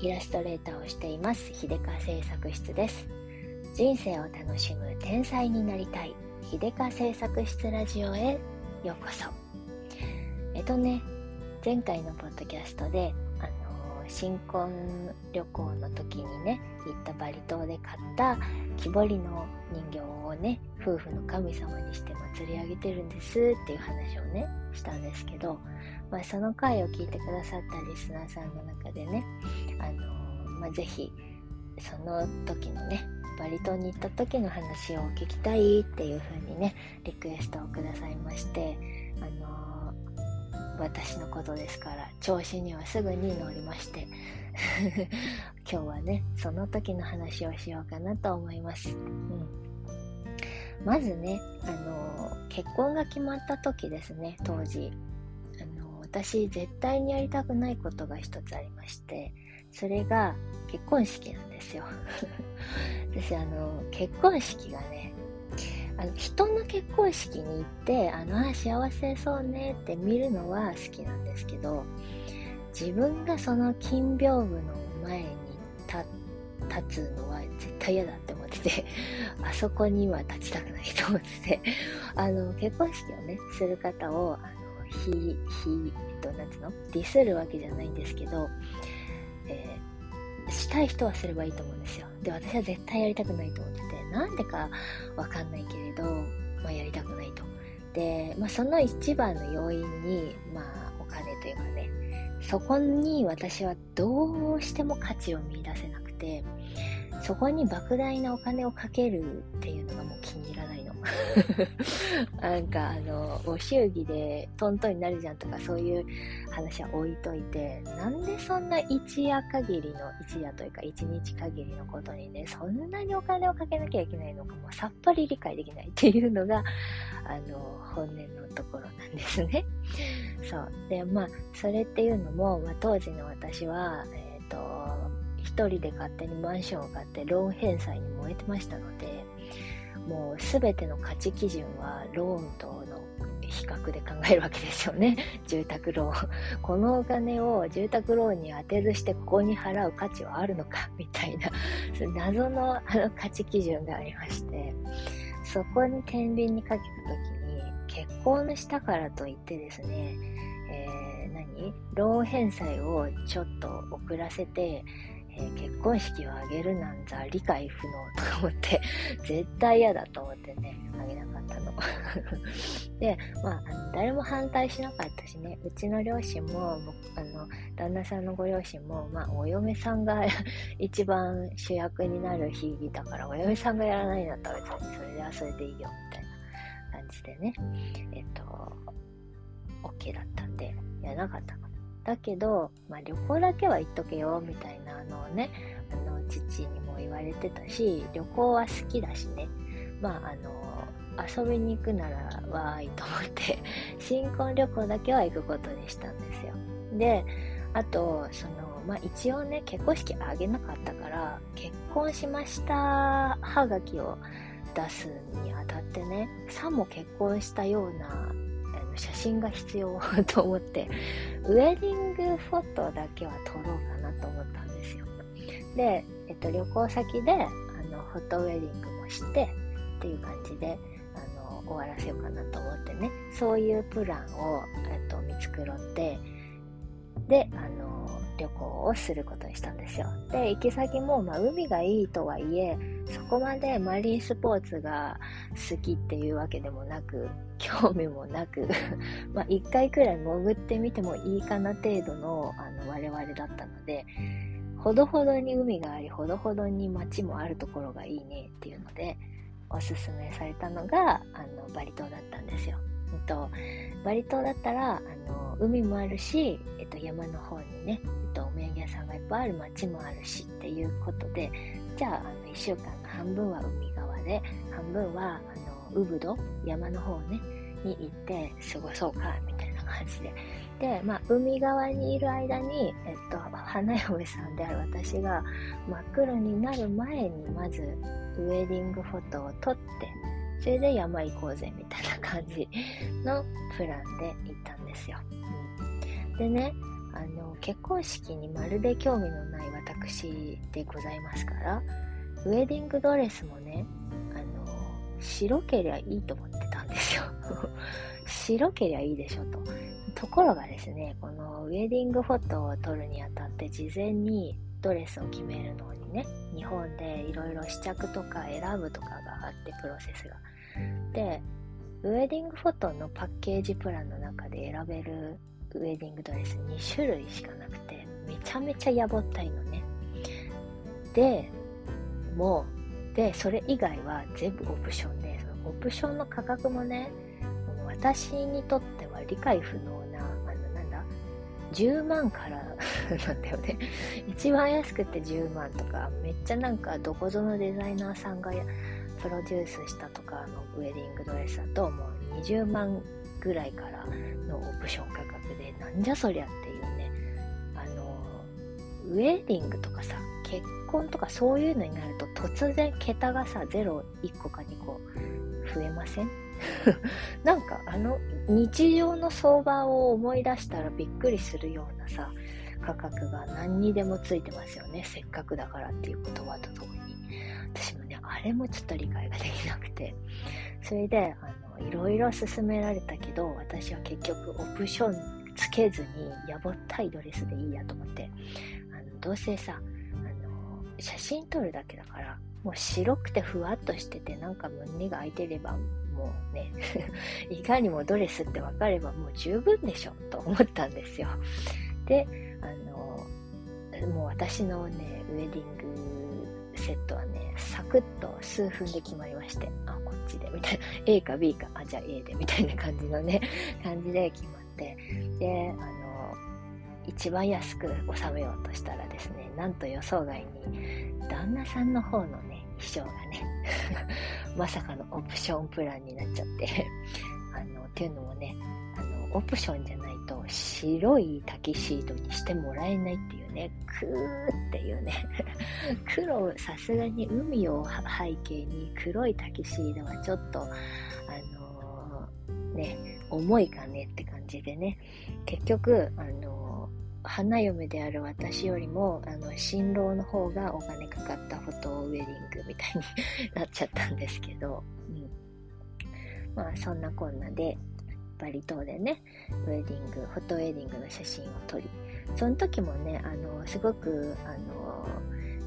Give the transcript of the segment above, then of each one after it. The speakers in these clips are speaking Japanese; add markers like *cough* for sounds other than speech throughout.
イラストレーターをしています秀香製作室です。人生を楽しむ天才になりたい秀香製作室ラジオへようこそ。えっとね前回のポッドキャストであの新婚旅行の時にね行ったバリ島で買った木彫りの人形をね夫婦の神様にして祭り上げてるんですっていう話をねしたんですけど、まあ、その回を聞いてくださったリスナーさんの中でねあの、まあ、ぜひその時のねバリ島に行った時の話を聞きたいっていう風にねリクエストをくださいましてあの私のことですから調子にはすぐに乗りまして *laughs* 今日はねその時の話をしようかなと思います、うん、まずねあの結婚が決まった時ですね当時。私絶対にやりたくないことが一つありましてそれが結婚式なんですよ。*laughs* 私あの結婚式がねあの人の結婚式に行ってあのあ幸せそうねって見るのは好きなんですけど自分がその金屏風の前に立つのは絶対嫌だって思ってて *laughs* あそこには立ちたくないと思っててあの結婚式をねする方をあのひひなんつうの？ディスるわけじゃないんですけどえー、したい人はすればいいと思うんですよ。で、私は絶対やりたくないと思ってて、なんでかわかんないけれど、まあ、やりたくないと。で、まあ、その一番の要因に、まあ、お金というかね、そこに私はどうしても価値を見出せなくて、そこに莫大なお金をかけるっていうのがもう気に入らないの。*laughs* なんかあの、ご祝儀でトントンになるじゃんとかそういう話は置いといて、なんでそんな一夜限りの、一夜というか一日限りのことにね、そんなにお金をかけなきゃいけないのかもさっぱり理解できないっていうのが、あの、本音のところなんですね。そう。で、まあ、それっていうのも、まあ、当時の私は、えっ、ー、と、一人で勝手にマンションを買ってローン返済に燃えてましたので、もう全ての価値基準はローンとの比較で考えるわけですよね。*laughs* 住宅ローン。このお金を住宅ローンに当てずしてここに払う価値はあるのか？*laughs* みたいな、謎のあの価値基準がありまして、そこに天秤にかけた時に、結婚したからといってですね、えー、何？ローン返済をちょっと遅らせて、えー、結婚式を挙げるなんざ理解不能とか思って、*laughs* 絶対嫌だと思ってね、あげなかったの。*laughs* で、まあ、誰も反対しなかったしね、うちの両親も、あの、旦那さんのご両親も、まあ、お嫁さんが *laughs* 一番主役になる日々だから、お嫁さんがやらないんだったら別にそれではそれでいいよ、みたいな感じでね、えっと、OK だったんで、やらなかったの。だけど、まあ、旅行だけは行っとけよみたいなのをねあの父にも言われてたし旅行は好きだしね。まああの遊びに行くならわーいと思って新婚旅行だけは行くことにしたんですよ。であとそのまあ一応ね結婚式あげなかったから結婚しましたはがきを出すにあたってねさも結婚したような写真が必要 *laughs* と思って、ウェディングフォトだけは撮ろうかなと思ったんですよ。で、えっと、旅行先で、あの、フォトウェディングもして、っていう感じで、あの、終わらせようかなと思ってね、そういうプランを、えっと、見繕って、で、あの、旅行をすることにしたんですよ。で、行き先も、まあ、海がいいとはいえ、そこまでマリンスポーツが好きっていうわけでもなく、*laughs* 興味もなく *laughs* まあ、一回くらい潜ってみてもいいかな程度の、あの、我々だったので、ほどほどに海があり、ほどほどに街もあるところがいいねっていうので、おすすめされたのが、あの、バリ島だったんですよ。えっと、バリ島だったら、あの、海もあるし、えっと、山の方にね、えっと、お土産屋さんがいっぱいある街もあるしっていうことで、じゃあ、あの、1週間の半分は海側で、半分は、あの、ウブド、山の方ね、に行って過ごそうか、みたいな感じで。で、まあ、海側にいる間に、えっと、花嫁さんである私が真っ黒になる前に、まず、ウェディングフォトを撮って、それで山行こうぜみたいな感じのプランで行ったんですよ。でね、あの結婚式にまるで興味のない私でございますからウェディングドレスもねあの白けりゃいいと思ってたんですよ。*laughs* 白けりゃいいでしょと。ところがですねこのウェディングフォトを撮るにあたって事前にドレスを決めるのにね日本でいろいろ試着とか選ぶとかがあってプロセスが。でウェディングフォトのパッケージプランの中で選べるウェディングドレス2種類しかなくてめちゃめちゃやぼったいのね。でもうでそれ以外は全部オプションでそのオプションの価格もね私にとっては理解不能なあのなんだ10万から *laughs* なんだよね。一番安くて10万とかめっちゃなんかどこぞのデザイナーさんがプロデュースしたとかのウェディングドレスだともう20万ぐらいからのオプション価格でなんじゃそりゃっていうね。あのウェディングとかさ結婚とかそういうのになると突然桁がさ01個か2個増えません？*laughs* なんかあの日常の相場を思い出したらびっくりするようなさ価格が何にでもついてますよね。せっかくだからっていう言葉とともに。私もあれもちょっと理解ができなくて。それであのいろいろ勧められたけど私は結局オプションつけずにやぼったいドレスでいいやと思って。あのどうせさあの写真撮るだけだからもう白くてふわっとしててなんか胸が開いてればもうね *laughs* いかにもドレスって分かればもう十分でしょと思ったんですよ。であのもう私のねウェディングセットはねサクッと数分で決まりましてあこっちでみたいな。*laughs* A か B かあじゃあ A でみたいな感じのね *laughs* 感じで決まって。であの一番安く収めようとしたらですねなんと予想外に旦那さんの方のね衣装がね *laughs* まさかのオプションプランになっちゃって。あのっていうのもねあのオプションじゃないと白いタキシードにしてもらえないっていうねクーっていうね *laughs* 黒さすがに海を背景に黒いタキシードはちょっとあのー、ね重いかねって感じでね。結局あの花嫁である私よりもあの新郎の方がお金かかったフォトウェディングみたいになっちゃったんですけど、うん、まあそんなこんなでバリ島でねウェディングフォトウェディングの写真を撮りその時もねあのすごくあの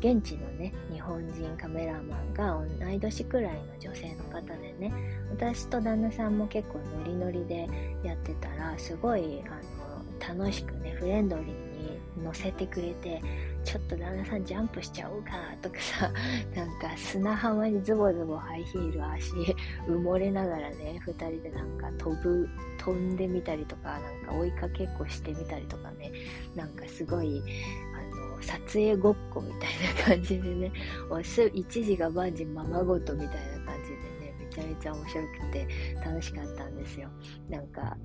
現地のね日本人カメラマンが同い年くらいの女性の方でね私と旦那さんも結構ノリノリでやってたらすごいあの楽しくねフレンドリーにに乗せてくれてちょっと旦那さんジャンプしちゃおうかとかさ *laughs* なんか砂浜にズボズボハイヒール足埋もれながらね2人でなんか飛ぶ飛んでみたりとかなんか追いかけっこしてみたりとかねなんかすごいあの撮影ごっこみたいな感じでね一時が万事ままごとみたいな感じでねめちゃめちゃ面白くて楽しかったんですよ。なんか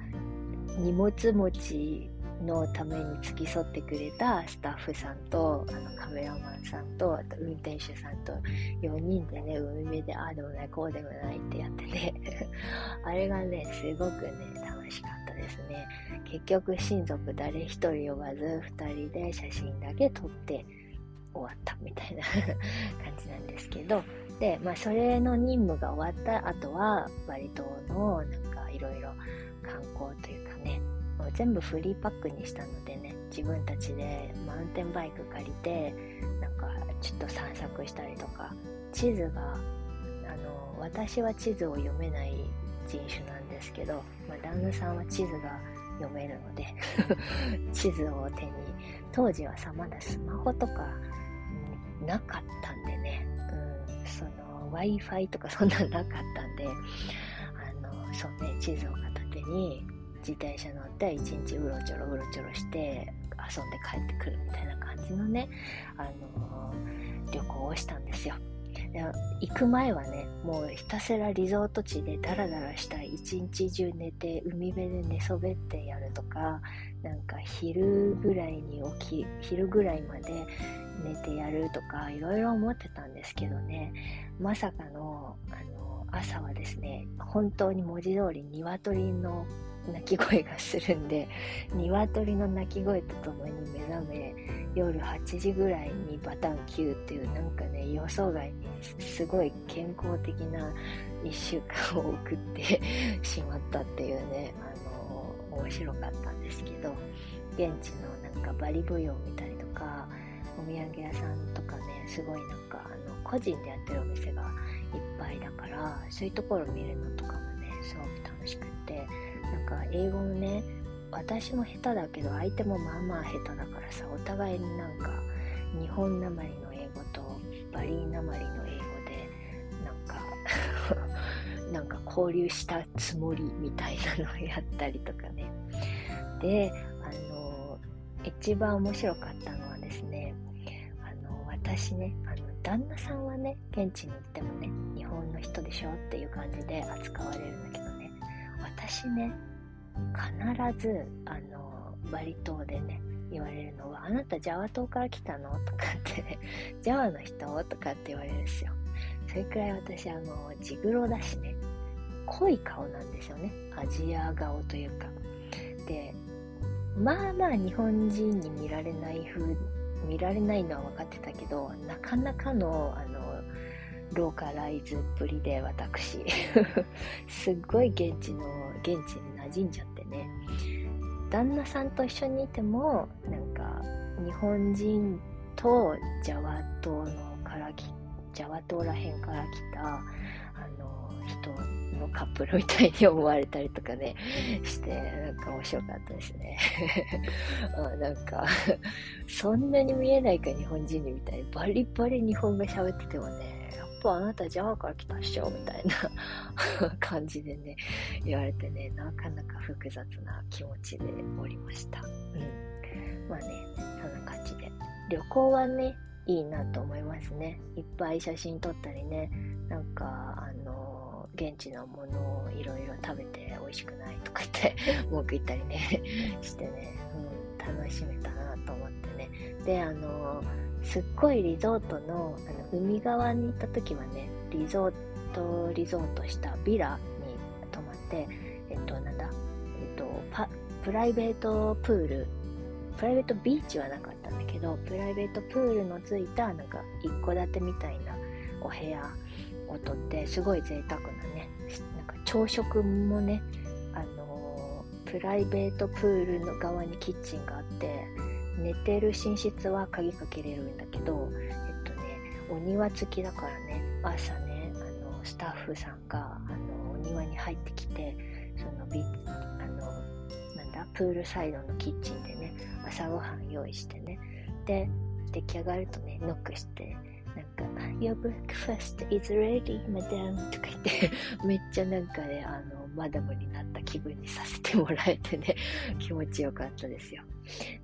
荷物持ちのために付き添ってくれたスタッフさんとあのカメラマンさんとあと運転手さんと4人でね海辺でああでもないこうでもないってやってて *laughs* あれがねすごくね楽しかったですね。結局親族誰一人呼ばず2人で写真だけ撮って終わったみたいな *laughs* 感じなんですけど。でまあそれの任務が終わった後はバリ島のなんかいろいろ観光というかね全部フリーパックにしたのでね自分たちでマウンテンバイク借りてなんかちょっと散策したりとか地図があの私は地図を読めない人種なんですけど、まあ、旦那さんは地図が読めるので *laughs* 地図を手に当時はさまだスマホとか、なかったんでね、うん、その w i f i とかそんなんなかったんであのそうね地図を片手に自転車乗って一日うろちょろうろちょろして遊んで帰ってくるみたいな感じのね、あのー、旅行をしたんですよで。行く前はね、もうひたすらリゾート地でダラダラしたい一日中寝て海辺で寝そべってやるとか、なんか昼ぐらいに起き、昼ぐらいまで寝てやるとか、いろいろ思ってたんですけどね、まさかの、あの朝はですね、本当に文字通り鶏の鳴き声がするんで鶏の鳴き声とともに目覚め夜8時ぐらいにバタン9っていうなんかね予想外にすごい健康的な1週間を送って *laughs* しまったっていうねあの面白かったんですけど現地のなんかバリ舞踊を見たりとかお土産屋さんとかねすごいなんかあの個人でやってるお店がいっぱいだからそういうところ見るのとかもねすごく楽しくってなんか英語もね私も下手だけど相手もまあまあ下手だからさお互いになんか日本なまりの英語とバリーなまりの英語でなんか *laughs* なんか交流したつもりみたいなのをやったりとかね。であの一番面白かったのはですねあの私ねあの旦那さんはね現地に行ってもね日本の人でしょっていう感じで扱われるんだけど私ね必ずあのバリ島でね言われるのは「あなたジャワ島から来たの? *laughs*」とかってね「ジャワの人?」とかって言われるんですよそれくらい私あのジグロだしね濃い顔なんですよねアジア顔というかでまあまあ日本人に見られない風見られないのは分かってたけどなかなかのあのローカライズっぷりで私。*laughs* すっごい現地の現地に馴染んじゃってね。旦那さんと一緒にいてもなんか日本人とジャワ島のからきジャワ島らへんから来たあの人のカップルみたいに思われたりとかねしてなんか面白かったですね。*laughs* あなんかそんなに見えないか日本人にみたいにバリバリ日本語喋っててもねあなたジャワから来たっしょみたいな *laughs* 感じでね、言われてね、なかなか複雑な気持ちでおりました。うん。まあね、そんな感じで。旅行はね、いいなと思いますね。いっぱい写真撮ったりね、なんか、あの、現地のものをいろいろ食べて美味しくないとか言って *laughs* 文句言ったりねしてね、うん、楽しめたなと思ってね。で、あの、すっごいリゾートのあの海側に行った時はね、リゾート、リゾートしたビラに泊まって、えっと、なんだ、えっと、パプライベートプール、プライベートビーチはなかったんだけど、プライベートプールのついた、なんか、一戸建てみたいなお部屋を取って、すごい贅沢なね、なんか朝食もね、あのプライベートプールの側にキッチンがあって、寝てる寝室は鍵かけれるんだけど、えっとね、お庭付きだからね、朝ね、あの、スタッフさんが、あの、お庭に入ってきて、そのビ、あの、なんだ、プールサイドのキッチンでね、朝ごはん用意してね、で、出来上がるとね、ノックして、なんか、Your breakfast is ready, madam とか言って *laughs* めっちゃなんかね、あの、マダムになった気分にさせてもらえてね、気持ちよかったですよ。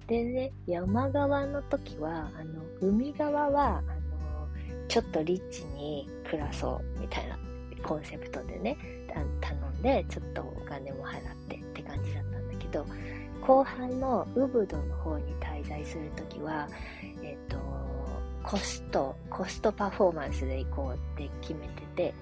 でね、山側の時は、あの、海側は、あの、ちょっとリッチに暮らそうみたいなコンセプトでね、頼んで、ちょっとお金も払ってって感じだったんだけど、後半のウブドの方に滞在するときは、えっ、と、コスト、コストパフォーマンスで行こうって決めてて、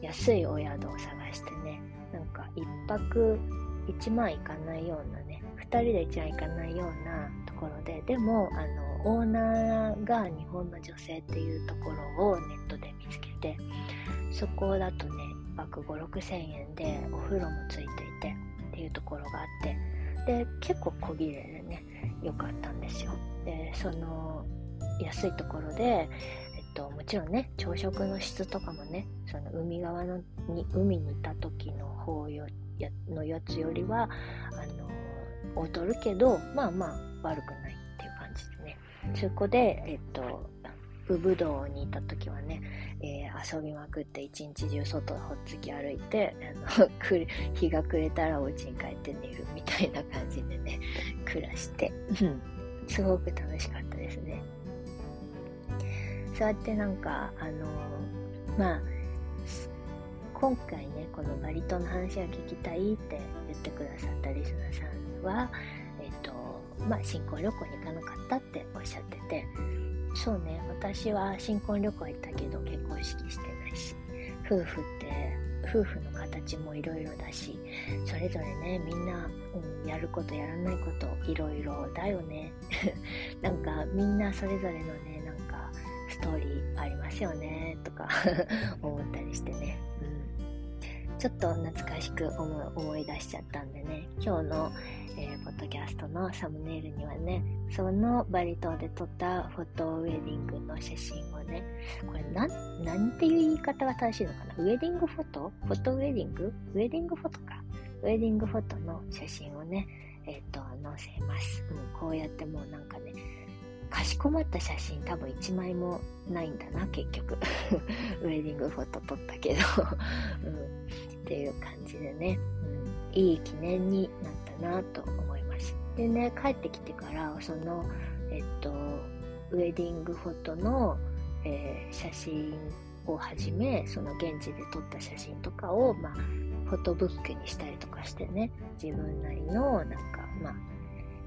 安いお宿を探してね、なんか一泊1万いかないようなね、2人で1万いかないようなところで、でも、あの、オーナーが日本の女性っていうところをネットで見つけて、そこだとね、1泊5、6千円でお風呂もついていてっていうところがあって、で、結構小切れでね、良かったんですよ。で、その、安いところで、と、もちろんね、朝食の質とかもね、その海側のに、海にいた時の方よのやつよりは、あの、劣るけど、まあまあ悪くないっていう感じでね。そこで、えっと、ウブドウにいた時はね、えー、遊びまくって一日中外ほっつき歩いて、あの *laughs* 日が暮れたらお家に帰って寝るみたいな感じでね、暮らして、すごく楽しかったですね。そうやってなんか、あのまあ、今回ね、このバリ島の話が聞きたいって言ってくださったリスナーさんは、えっと、まあ、新婚旅行に行かなかったっておっしゃってて、そうね、私は新婚旅行行ったけど結婚式してないし、夫婦って夫婦の形もいろいろだしそれぞれねみんな、うん、やることやらないこといろいろだよね。*laughs* なんかみんなそれぞれのねなんかストーリーありますよねとか *laughs* 思ったりしてね、うん、ちょっと懐かしく思い出しちゃったんでね今日のえー、ポッドキャストのサムネイルにはね、そのバリ島で撮ったフォトウェディングの写真をね、これな、なんていう言い方が正しいのかな？ウェディングフォト？フォトウェディング？ウェディングフォトか。ウェディングフォトの写真をね、えっ、ー、と、載せます。うん、こうやってもうなんかね、かしこまった写真多分1枚もないんだな、結局。*laughs* ウェディングフォト撮ったけど *laughs* うん、っていう感じでね、うん、いい記念になったなと思います。でね、帰ってきてから、その、えっと、ウェディングフォトの、えー、写真をはじめ、その現地で撮った写真とかを、まあ、フォトブックにしたりとかしてね、自分なりの、なんか、まあ、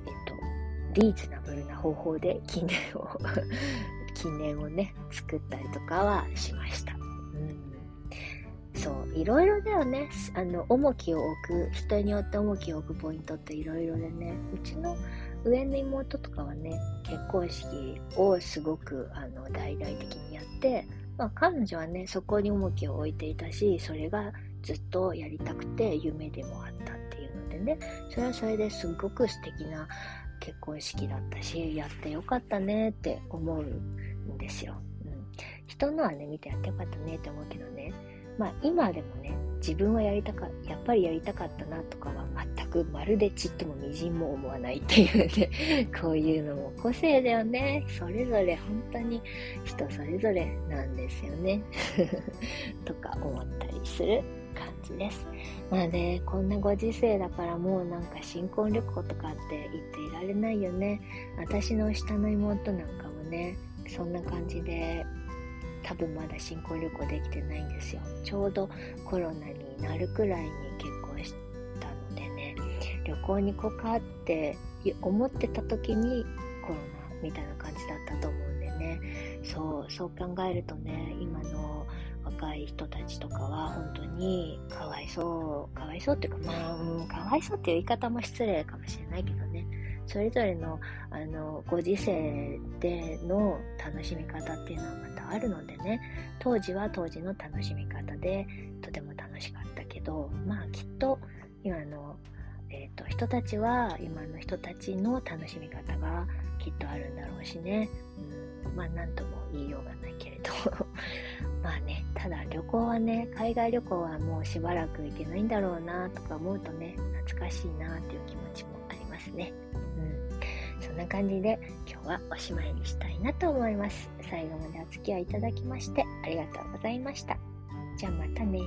えっと、リーズナブルな方法で記念を *laughs* 記念をね、作ったりとかはしました。うん。そう、いろいろだよね。あの、重きを置く、人によって重きを置くポイントっていろいろでね、うちの上の妹とかはね、結婚式をすごく、あの、大々的にやって、まあ彼女はね、そこに重きを置いていたし、それがずっとやりたくて夢でもあったっていうのでね、それはそれですごく素敵な結婚式だったし、やってよかったねって思うんですよ。うん。人のはね、見てやってよかったねって思うけどね、まあ今でもね、自分はやりたか、やっぱりやりたかったなとかは全くまるでちっともみじんも思わないっていうね、*laughs* こういうのも個性だよね。それぞれ本当に人それぞれなんですよね。*laughs* とか思ったりする感じです。まあね、こんなご時世だからもうなんか新婚旅行とかって言っていられないよね。私の下の妹なんかもね、そんな感じで、多分まだ新婚旅行できてないんですよ。ちょうどコロナになるくらいに結婚したのでね、旅行に行こうかって思ってた時にコロナみたいな感じだったと思うんでね、そう、そう考えるとね、今の若い人たちとかは本当にかわいそう、かわいそうっていうか、まあ、うん、かわいそうっていう言い方も失礼かもしれないけどね、それぞれのあのご時世での楽しみ方っていうのはまたあるのでね、当時は当時の楽しみ方でとても楽しかったけど、まあきっと今の、えーと、人たちは今の人たちの楽しみ方がきっとあるんだろうしね、うん、まあ何とも言いようがないけれど *laughs* まあね、ただ旅行はね、海外旅行はもうしばらく行けないんだろうなとか思うとね、懐かしいなっていう気持ちもありますね。うん。そんな感じで今日はおしまいにしたいなと思います。最後までお付き合いいただきましてありがとうございました。じゃあまたね。